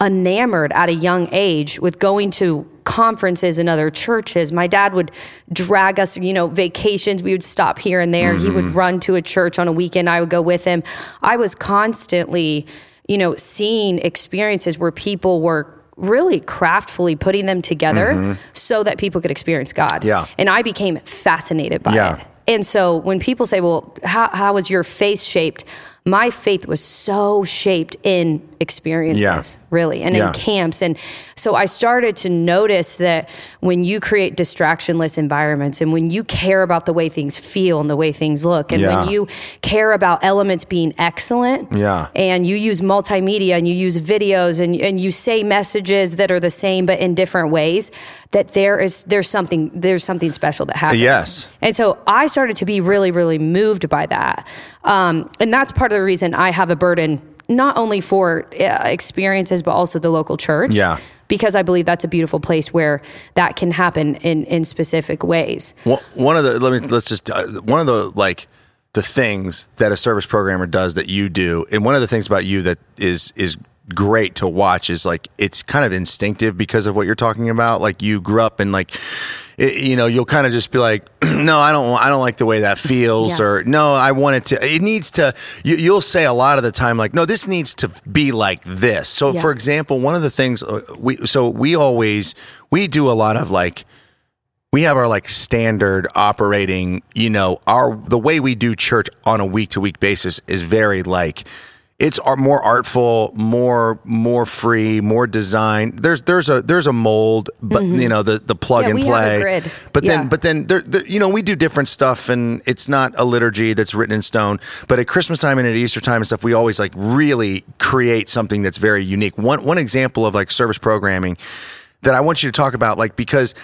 enamored at a young age with going to conferences and other churches. My dad would drag us, you know, vacations. We would stop here and there. He Mm-hmm. would run to a church on a weekend. I would go with him. I was constantly, you know, seeing experiences where people were really craftfully putting them together so that people could experience God. Mm-hmm. Yeah. And I became fascinated by Yeah. it. And so when people say, well, how, how was your faith shaped? My faith was so shaped in experiences, Yeah. Really, and Yeah. in camps. And so I started to notice that when you create distractionless environments and when you care about the way things feel and the way things look, and Yeah. when you care about elements being excellent, Yeah. and you use multimedia and you use videos and, and you say messages that are the same but in different ways that there is there's something there's something special that happens Yes. and so i started to be really really moved by that um, and that's part of the reason i have a burden not only for uh, experiences but also the local church Yeah. because i believe that's a beautiful place where that can happen in in specific ways One one of the let me let's just uh, one of the like the things that a service programmer does that you do, and one of the things about you that is is great to watch is like it's kind of instinctive because of what you're talking about. Like you grew up and like. It, you know, you'll kind of just be like, [CLEARS THROAT] "No, I don't. I don't like the way that feels," Yeah. or "No, I want it to." It needs to. You, you'll say a lot of the time, like, "No, this needs to be like this." So, Yeah. for example, one of the things uh, we so we always we do a lot of like we have our like standard operating you know our the way we do church on a week to week basis is very like it's our more artful more more free more design there's there's a there's a mold but you know the the plug Mm-hmm. Yeah, and we have a play grid. but Yeah. then but then there, there you know we do different stuff and it's not a liturgy that's written in stone but at christmas time and at easter time and stuff we always like really create something that's very unique one one example of like service programming that i want you to talk about like because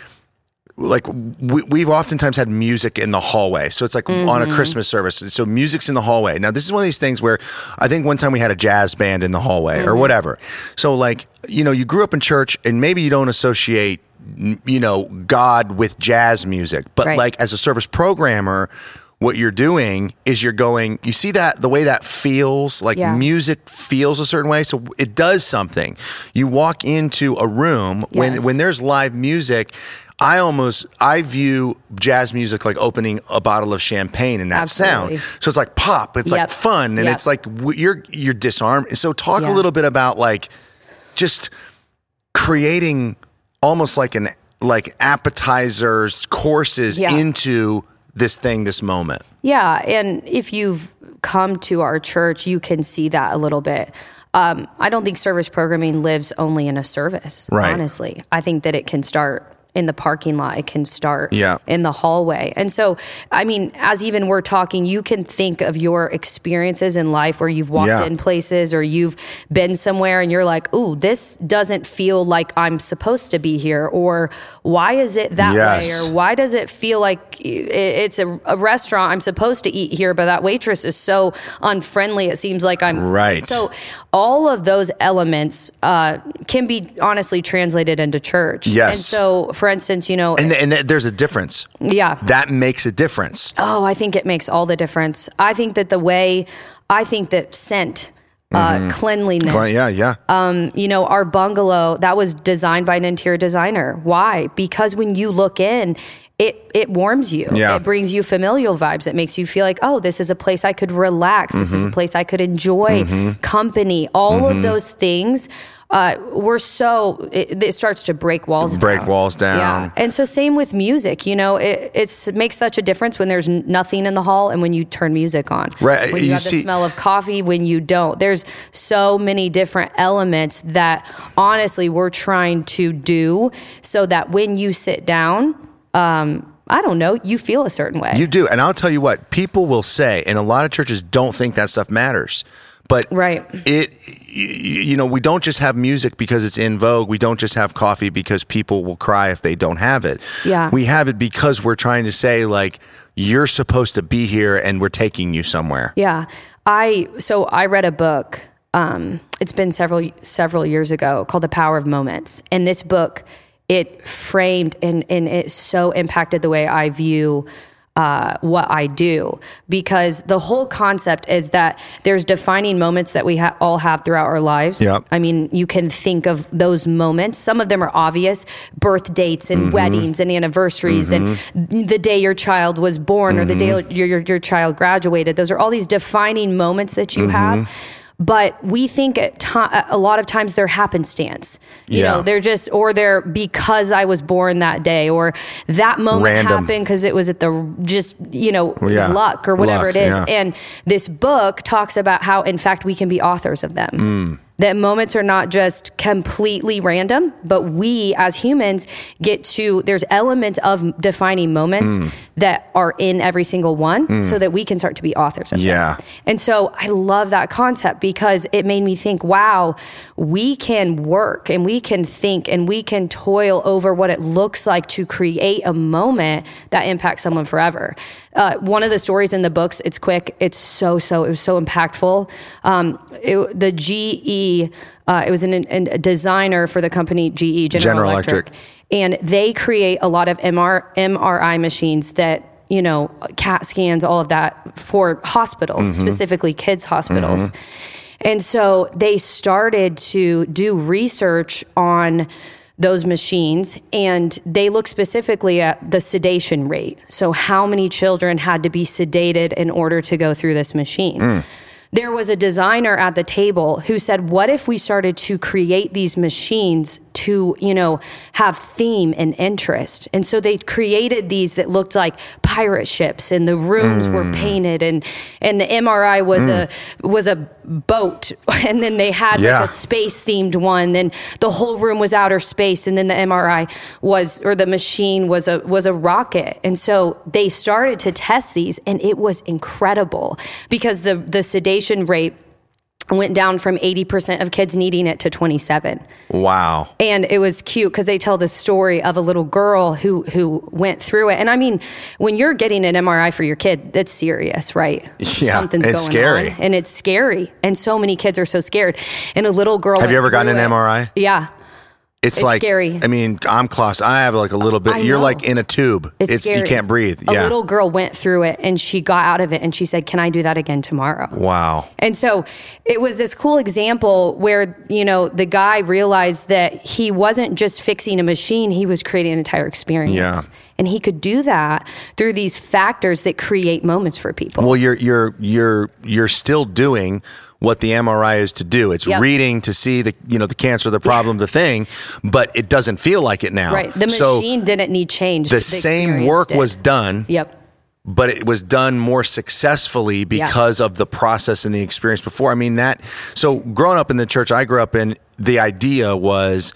like we, we've oftentimes had music in the hallway. So it's like on a mm-hmm. christmas service. So music's in the hallway. Now this is one of these things where i think one time we had a jazz band in the hallway or mm-hmm. whatever. So like you know you grew up in church and maybe you don't associate you know god with jazz music. But Right. like as a service programmer what you're doing is you're going you see that the way that feels like Yeah. music feels a certain way so it does something you walk into a room when Yes. when there's live music I almost I view jazz music like opening a bottle of champagne in that Absolutely. sound. So it's like pop, it's like fun, and Yep. it's like you're you're disarmed. So talk a little bit about like just creating almost like an like appetizers courses Yeah. into this thing, this moment. Yeah, and if you've come to our church, you can see that a little bit. Um, I don't think service programming lives only in a service. Right. Honestly, I think that it can start in the parking lot. It can start Yeah. in the hallway. And so, I mean, as even we're talking, you can think of your experiences in life where you've walked Yeah. in places or you've been somewhere and you're like, "Ooh, this doesn't feel like I'm supposed to be here," or "Why is it that Yes. way?" or why does it feel like it's a, a restaurant I'm supposed to eat here, but that waitress is so unfriendly. It seems like I'm Right. So all of those elements uh, can be honestly translated into church. Yes. And so, for instance, you know, And and th- there's a difference. yeah. That makes a difference. Oh, I think it makes all the difference. I think that the way, I think that scent. Uh, cleanliness. Well, yeah, yeah. you know, our bungalow that was designed by an interior designer. Why? Because when you look in, it it warms you. Yeah. It brings you familial vibes. It makes you feel like, oh, this is a place I could relax. This Mm-hmm. is a place I could enjoy company. All of those things uh, we're so it, it starts to break walls Break down. walls down. Yeah, and so same with music. You know, it it's, it makes such a difference when there's nothing in the hall and when you turn music on. Right, When you, you have see- the smell of coffee, when you don't. There's so many different elements that honestly we're trying to do so that when you sit down, um, I don't know, you feel a certain way. You do. And I'll tell you what, people will say, and a lot of churches don't think that stuff matters. But Right. it, you know, we don't just have music because it's in vogue. We don't just have coffee because people will cry if they don't have it. Yeah. We have it because we're trying to say, like, you're supposed to be here and we're taking you somewhere. Yeah. I so I read a book. Um, it's been several several years ago called The Power of Moments. And this book, it framed and and it so impacted the way I view uh, what I do because the whole concept is that there's defining moments that we ha- all have throughout our lives. Yep. I mean, you can think of those moments. Some of them are obvious birth dates and mm-hmm. weddings and anniversaries and mm-hmm. the day your child was born or the day mm-hmm. your, your, your child graduated. Those are all these defining moments that you have. But we think at ti a lot of times they're happenstance. You Yeah. know, they're just, or they're because I was born that day, or that moment Random. happened because it was at the just, you know, it was Yeah. luck or whatever Luck, it is. yeah. And this book talks about how, in fact, we can be authors of them. Mm. That moments are not just completely random, but we as humans get to, there's elements of defining moments Mm. that are in every single one so that we can start to be authors of Yeah. them. And so I love that concept because it made me think, wow, we can work and we can think and we can toil over what it looks like to create a moment that impacts someone forever. Uh, one of the stories in the books, it's quick, it's so, so, it was so impactful. Um, it, the GE, uh, it was an, an, a designer for the company GE, General, General Electric. Electric. And they create a lot of MR, MRI machines that you know, CAT scans, all of that for hospitals, specifically kids' hospitals. And so they started to do research on those machines and they look specifically at the sedation rate. So, how many children had to be sedated in order to go through this machine? Hmm. There was a designer at the table who said, What if we started to create these machines to, you know, have theme and interest? And so they created these that looked like pirate ships and the rooms were hmm. painted and and the MRI was a hmm. was a boat [LAUGHS] and then they had Yeah. like a space themed one then the whole room was outer space and then the MRI was or the machine was a was a rocket. And so they started to test these and it was incredible because the the sedation rate went down from 80% of kids needing it to 27 Wow. and it was cute because they tell the story of a little girl who who went through it. And I mean, when you're getting an MRI for your kid, that's serious, right? Yeah, Something's it's going scary. on, and it's scary. And so many kids are so scared. And a little girl. Have you ever gotten an it. MRI? Yeah, It's, It's like scary. I mean, I'm claust. I have like a little bit. I You're know. like in a tube. it's, scary. you can't breathe. A yeah. little girl went through it, and she got out of it, and she said, "Can I do that again tomorrow?" wow. And so it was this cool example where, you know, the guy realized that he wasn't just fixing a machine, he was creating an entire experience. Yeah. And he could do that through these factors that create moments for people. Well, you're you're you're you're still doing what the MRI is to do. It's Yep. reading to see the you know the cancer, the problem, the thing, but it doesn't feel like it now. right. The so machine didn't need change. the same work did. was done, Yep. but it was done more successfully because of the process and the experience before. I mean that. So growing up in the church I grew up in, the idea was.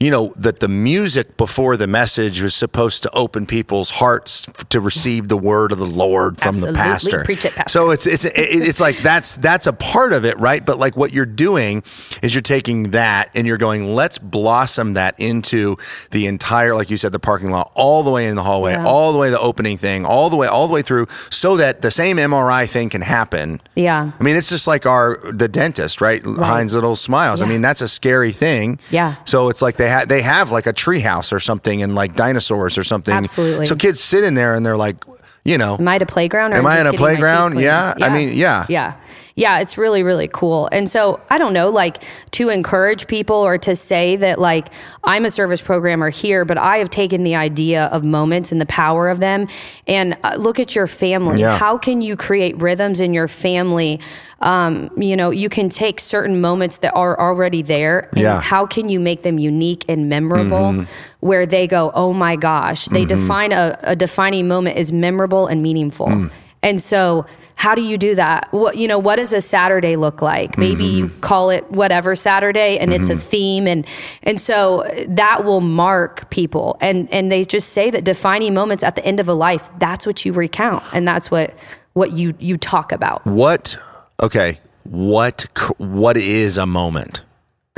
You know that the music before the message was supposed to open people's hearts to receive the word of the Lord from Absolutely. the pastor. Preach it, pastor. So it's it's it- it's like that's that's a part of it, right? But like what you're doing is you're taking that and you're going, let's blossom that into the entire, like you said, the parking lot, all the way in the hallway, Yeah. all the way the opening thing, all the way all the way through, so that the same MRI thing can happen. Yeah. I mean, it's just like our the dentist, right? Heinz Little Smiles. I mean, that's a scary thing. Yeah. So it's like they have they have like a treehouse or something and like dinosaurs or something. Absolutely. So kids sit in there and they're like, you know, Am I at a playground? Or Am I in a getting my teeth playground? cleaned? Yeah. I mean, yeah. Yeah. Yeah, it's really, really cool. And so I don't know, like to encourage people or to say that, like, I'm a service programmer here, but I have taken the idea of moments and the power of them and uh, look at your family. Yeah. How can you create rhythms in your family? Um, you know, you can take certain moments that are already there. And Yeah. How can you make them unique and memorable where they go, oh my gosh, they define a, a defining moment as memorable and meaningful. And so, how do you do that? What you know, what does a Saturday look like? Maybe you call it whatever Saturday and it's a theme and and so that will mark people. And and they just say that defining moments at the end of a life, that's what you recount and that's what what you you talk about. What? Okay. What? What is a moment? [LAUGHS]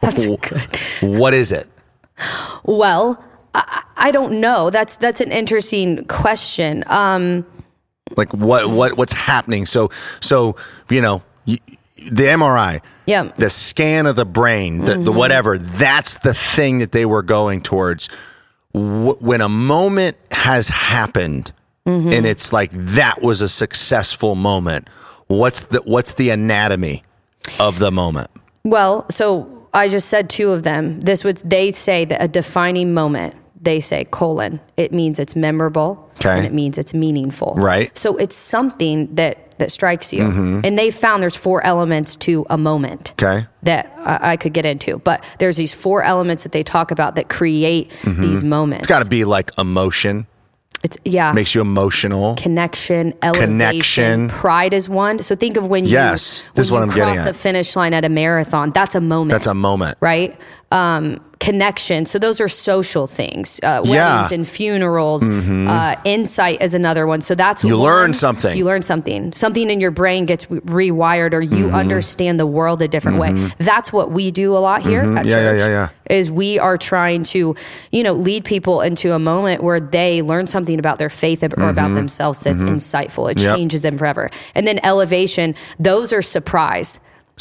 That's good. What is it? Well, I, I don't know. That's that's an interesting question. Um, Like what? What? What's happening? So, so you know, the MRI, Yeah. the scan of the brain, the, the mm-hmm. whatever. That's the thing that they were going towards. Wh- when a moment has happened, mm-hmm. and it's like that was a successful moment. What's the What's the anatomy of the moment? Well, so I just said two of them. This would they say that a defining moment. They say colon. It means it's memorable. Okay. And it means it's meaningful. Right. So it's something that that strikes you. And they found there's four elements to a moment. Okay. That I, I could get into, but there's these four elements that they talk about that create these moments. It's got to be like emotion, It's yeah. makes you emotional. connection, elevation, Connection. pride is one. So think of when you Yes, this is what you I'm getting cross at. a finish line at a marathon. That's a moment. That's a moment. right. Um, connection. So those are social things. Uh, weddings Yeah. Mm-hmm. and funerals. Uh, insight is another one. So that's what You one. learn something. You learn something. Something in your brain gets rewired, or you Mm-hmm. understand the world a different way. That's what we do a lot here Mm-hmm. Yeah, yeah, church. yeah, yeah. Is we are trying to, you know, lead people into a moment where they learn something about their faith or about themselves that's insightful. It Mm-hmm. Yep. changes them forever. And then elevation. Those are surprise.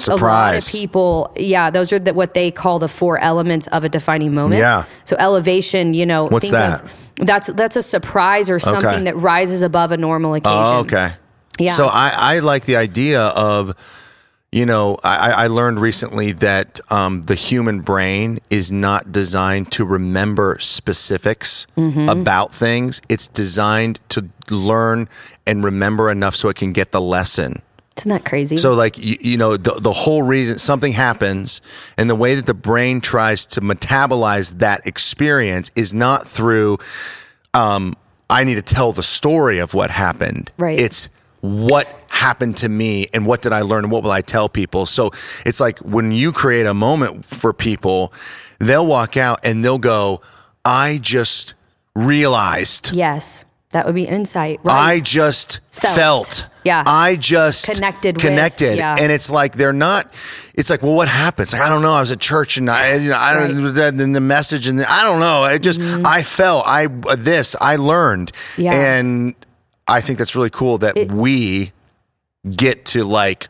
A lot of people, yeah, those are the, what they call the four elements of a defining moment. Yeah. So elevation, you know, What's that? Of, that's that's a surprise or something that rises above a normal occasion. Oh, okay. Yeah. So I, I like the idea of, you know, I, I learned recently that um, the human brain is not designed to remember specifics Mm-hmm. about things. It's designed to learn and remember enough so it can get the lesson. Isn't that crazy? So, like, you, you know, the, the whole reason something happens and the way that the brain tries to metabolize that experience is not through, um, I need to tell the story of what happened. Right. It's what happened to me and what did I learn and what will I tell people. So, it's like when you create a moment for people, they'll walk out and they'll go, I just realized. yes, that would be insight. Right. I just Felt. felt. Yeah. I just Connected with, Connected. yeah. And it's like they're not. It's like, well, what happens? Like, I don't know. I was at church and I, you know, I don't. Then the message and I don't know. I just I felt. I this I learned. Mm-hmm. Yeah. And I think that's really cool that It- we get to like.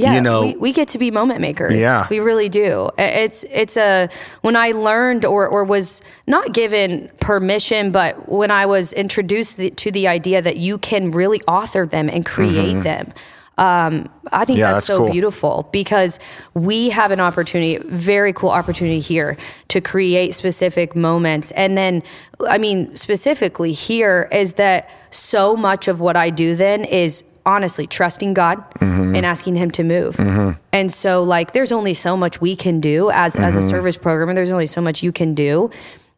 Yeah, you know- we, we get to be moment makers. Yeah. we really do. It's it's a when I learned or or was not given permission, but when I was introduced the, to the idea that you can really author them and create them. Um, I think Mm-hmm. Yeah, that's, that's so cool. beautiful because we have an opportunity, very cool opportunity here to create specific moments. And then, I mean, specifically here is that so much of what I do then is honestly trusting God Mm-hmm. and asking Him to move. And so, like, there's only so much we can do as as Mm-hmm. a service programmer. There's only so much you can do.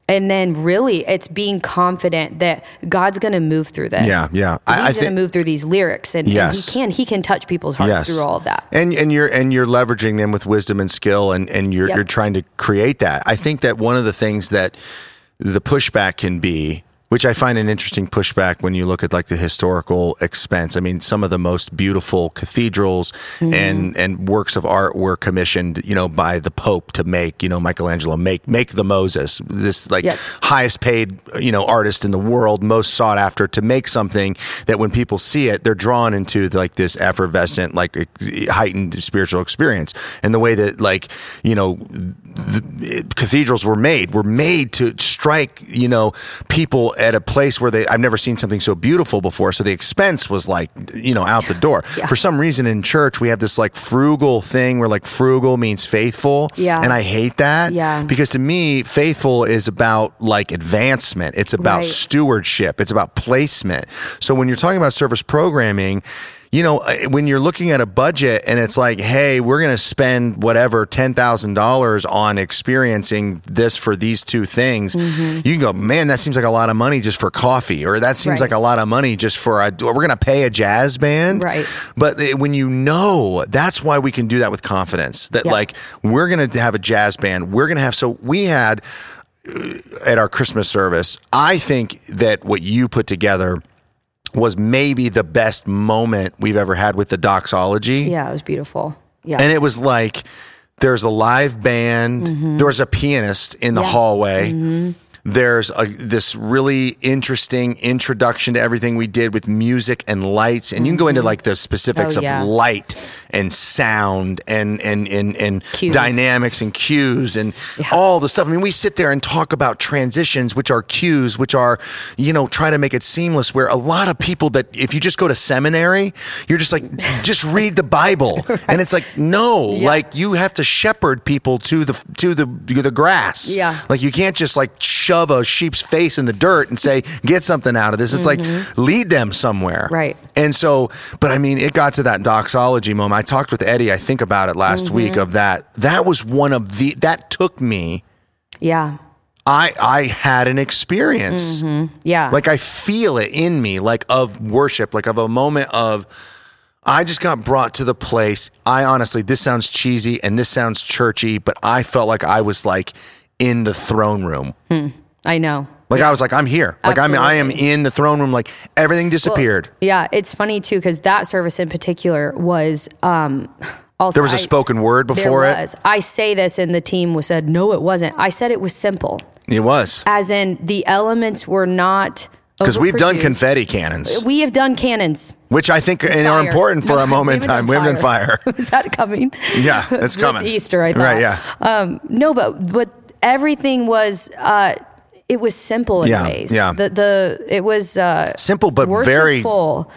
And then, really, it's being confident that God's going to move through this. Yeah, yeah. I- I He's going to move through these lyrics, and, and Yes. he can he can touch people's hearts Yes. through all of that. And and you're and you're leveraging them with wisdom and skill and and you're Yep. you're trying to create that. I think that one of the things that the pushback can be which I find an interesting pushback when you look at like the historical expense. I mean, some of the most beautiful cathedrals Mm-hmm. and and works of art were commissioned, you know, by the Pope to make. You know, Michelangelo make make the Moses, this like Yep. highest paid you know artist in the world, most sought after to make something that when people see it, they're drawn into like this effervescent, like heightened spiritual experience. And the way that like you know the, cathedrals were made were made to strike, you know, people at a place where they I've never seen something so beautiful before. So the expense was like, you know, out the door. Yeah. For some reason in church we have this like frugal thing where like frugal means faithful. Yeah. And I hate that. Yeah. Because to me, faithful is about like advancement. It's about Right. stewardship. It's about placement. So when you're talking about service programming, you know, when you're looking at a budget and it's like, hey, we're going to spend whatever $10,000 on experiencing this for these two things, Mm-hmm. you can go, man, that seems like a lot of money just for coffee, or that seems Right. like a lot of money just for a, we're going to pay a jazz band. Right. But when you know, that's why we can do that with confidence that, Yeah. like, we're going to have a jazz band. We're going to have, so we had uh, at our Christmas service, I think that what you put together was maybe the best moment we've ever had with the doxology. Yeah, it was beautiful. Yeah. And it was like there's a live band, there was a pianist in the Mm-hmm. Hallway. There's a, this really interesting introduction to everything we did with music and lights, and you can go into mm-hmm. like the specifics Oh, yeah. of light and sound and and and, and Cues. dynamics and cues and all the stuff. I mean, we sit there and talk about transitions, which are cues, which are you know try to make it seamless. Where a lot of people that if you just go to seminary, you're just like [LAUGHS] just read the Bible, [LAUGHS] and it's like no, like you have to shepherd people to the to the the grass. Yeah. like you can't just like shove a sheep's face in the dirt and say get something out of this. It's like mm-hmm. lead them somewhere, Right. And so, but I mean, it got to that doxology moment. I talked with Eddie. I think about it last mm-hmm. week of that. That was one of the that took me. yeah. I I had an experience. Mm-hmm. Yeah. Like I feel it in me, like of worship, like of a moment of. I just got brought to the place. I honestly, this sounds cheesy and this sounds churchy, but I felt like I was like in the throne room. I know. Like I was like, I'm here. Like I'm, I am in the throne room. Like everything disappeared. Yeah, it's funny too because that service in particular was um also there was a I- spoken word before it. I say this and the team was said no it wasn't. I said it was simple. It was As in the elements were not because we've done confetti cannons, We have done cannons. which I think and are important for No, a [LAUGHS] moment in time. haven't done fire. [LAUGHS] Is that coming? Yeah, it's coming. It's Easter, I thought. Right, yeah. Um, no, but but everything was uh, it was simple in Yeah, ways. yeah. The the it was uh, Simple but very worshipful.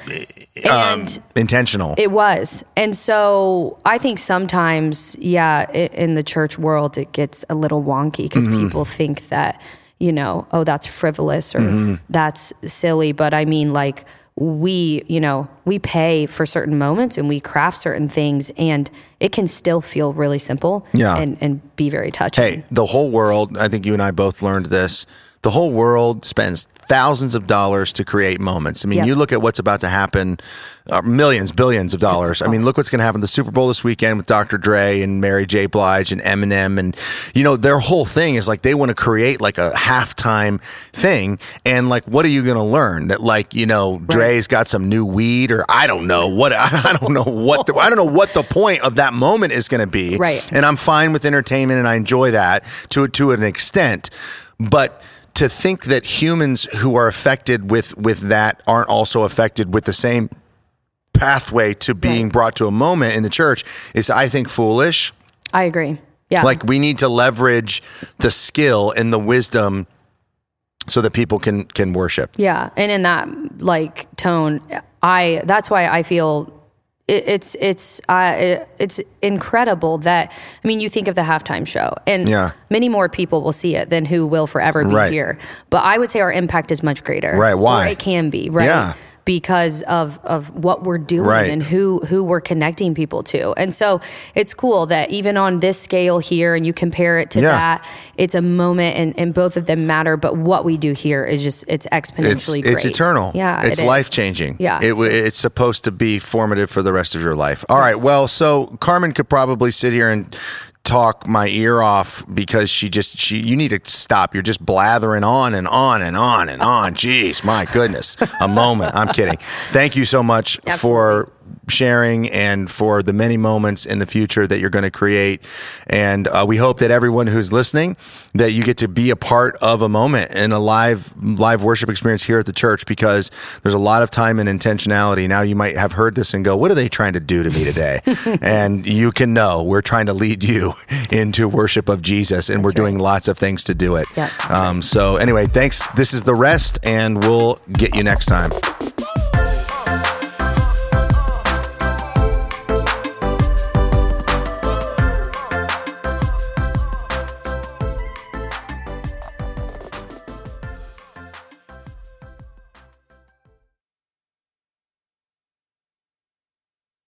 um, and intentional. it was. And so I think sometimes, yeah, i in the church world, it gets a little wonky because Mm-hmm. people think that, you know, oh, that's frivolous or Mm-hmm. that's silly. But I mean, like, we, you know, we pay for certain moments and we craft certain things and it can still feel really simple Yeah. and, and be very touching. Hey, the whole world, I think you and I both learned this. The whole world spends thousands of dollars to create moments. I mean, Yeah. you look at what's about to happen, uh, millions, billions of dollars. I mean, look what's going to happen the Super Bowl this weekend with Dr. Dre and Mary J. Blige and Eminem. And, you know, their whole thing is like they want to create like a halftime thing. And like, what are you going to learn? That like, you know, Dre's got some new weed or I don't know what, [LAUGHS] I don't know what, the, I don't know what the point of that moment is going to be. Right. And I'm fine with entertainment and I enjoy that to to an extent. But to think that humans who are affected with with that aren't also affected with the same pathway to being Right. brought to a moment in the church is I think foolish. I agree. Yeah. Like we need to leverage the skill and the wisdom so that people can can worship. Yeah, and in that like tone, I that's why I feel it, it's it's uh, it, it's incredible that I mean you think of the halftime show and Yeah. many more people will see it than who will forever be Right. here. But I would say our impact is much greater. Right, why? Or it can be right. Yeah. Because of, of what we're doing Right. and who who we're connecting people to, and so it's cool that even on this scale here, and you compare it to Yeah. that, it's a moment, and, and both of them matter. But what we do here is just it's It's exponentially great. it's eternal. Yeah, it's it life changing. Yeah, it, it's supposed to be formative for the rest of your life. All right. Well, so Carmen could probably sit here and talk my ear off because she just she you need to stop. You're just blathering on and on and on and on. Jeez, my goodness. A moment. I'm kidding. Thank you so much for sharing and for the many moments in the future that you're going to create. And uh, we hope that everyone who's listening, that you get to be a part of a moment in a live live worship experience here at the church because there's a lot of time and intentionality. Now you might have heard this and go, "What are they trying to do to me today?" [LAUGHS] and you can know we're trying to lead you [LAUGHS] into worship of Jesus, and we're right. doing lots of things to do it. Um, so anyway, thanks. This is the rest, and we'll get you next time.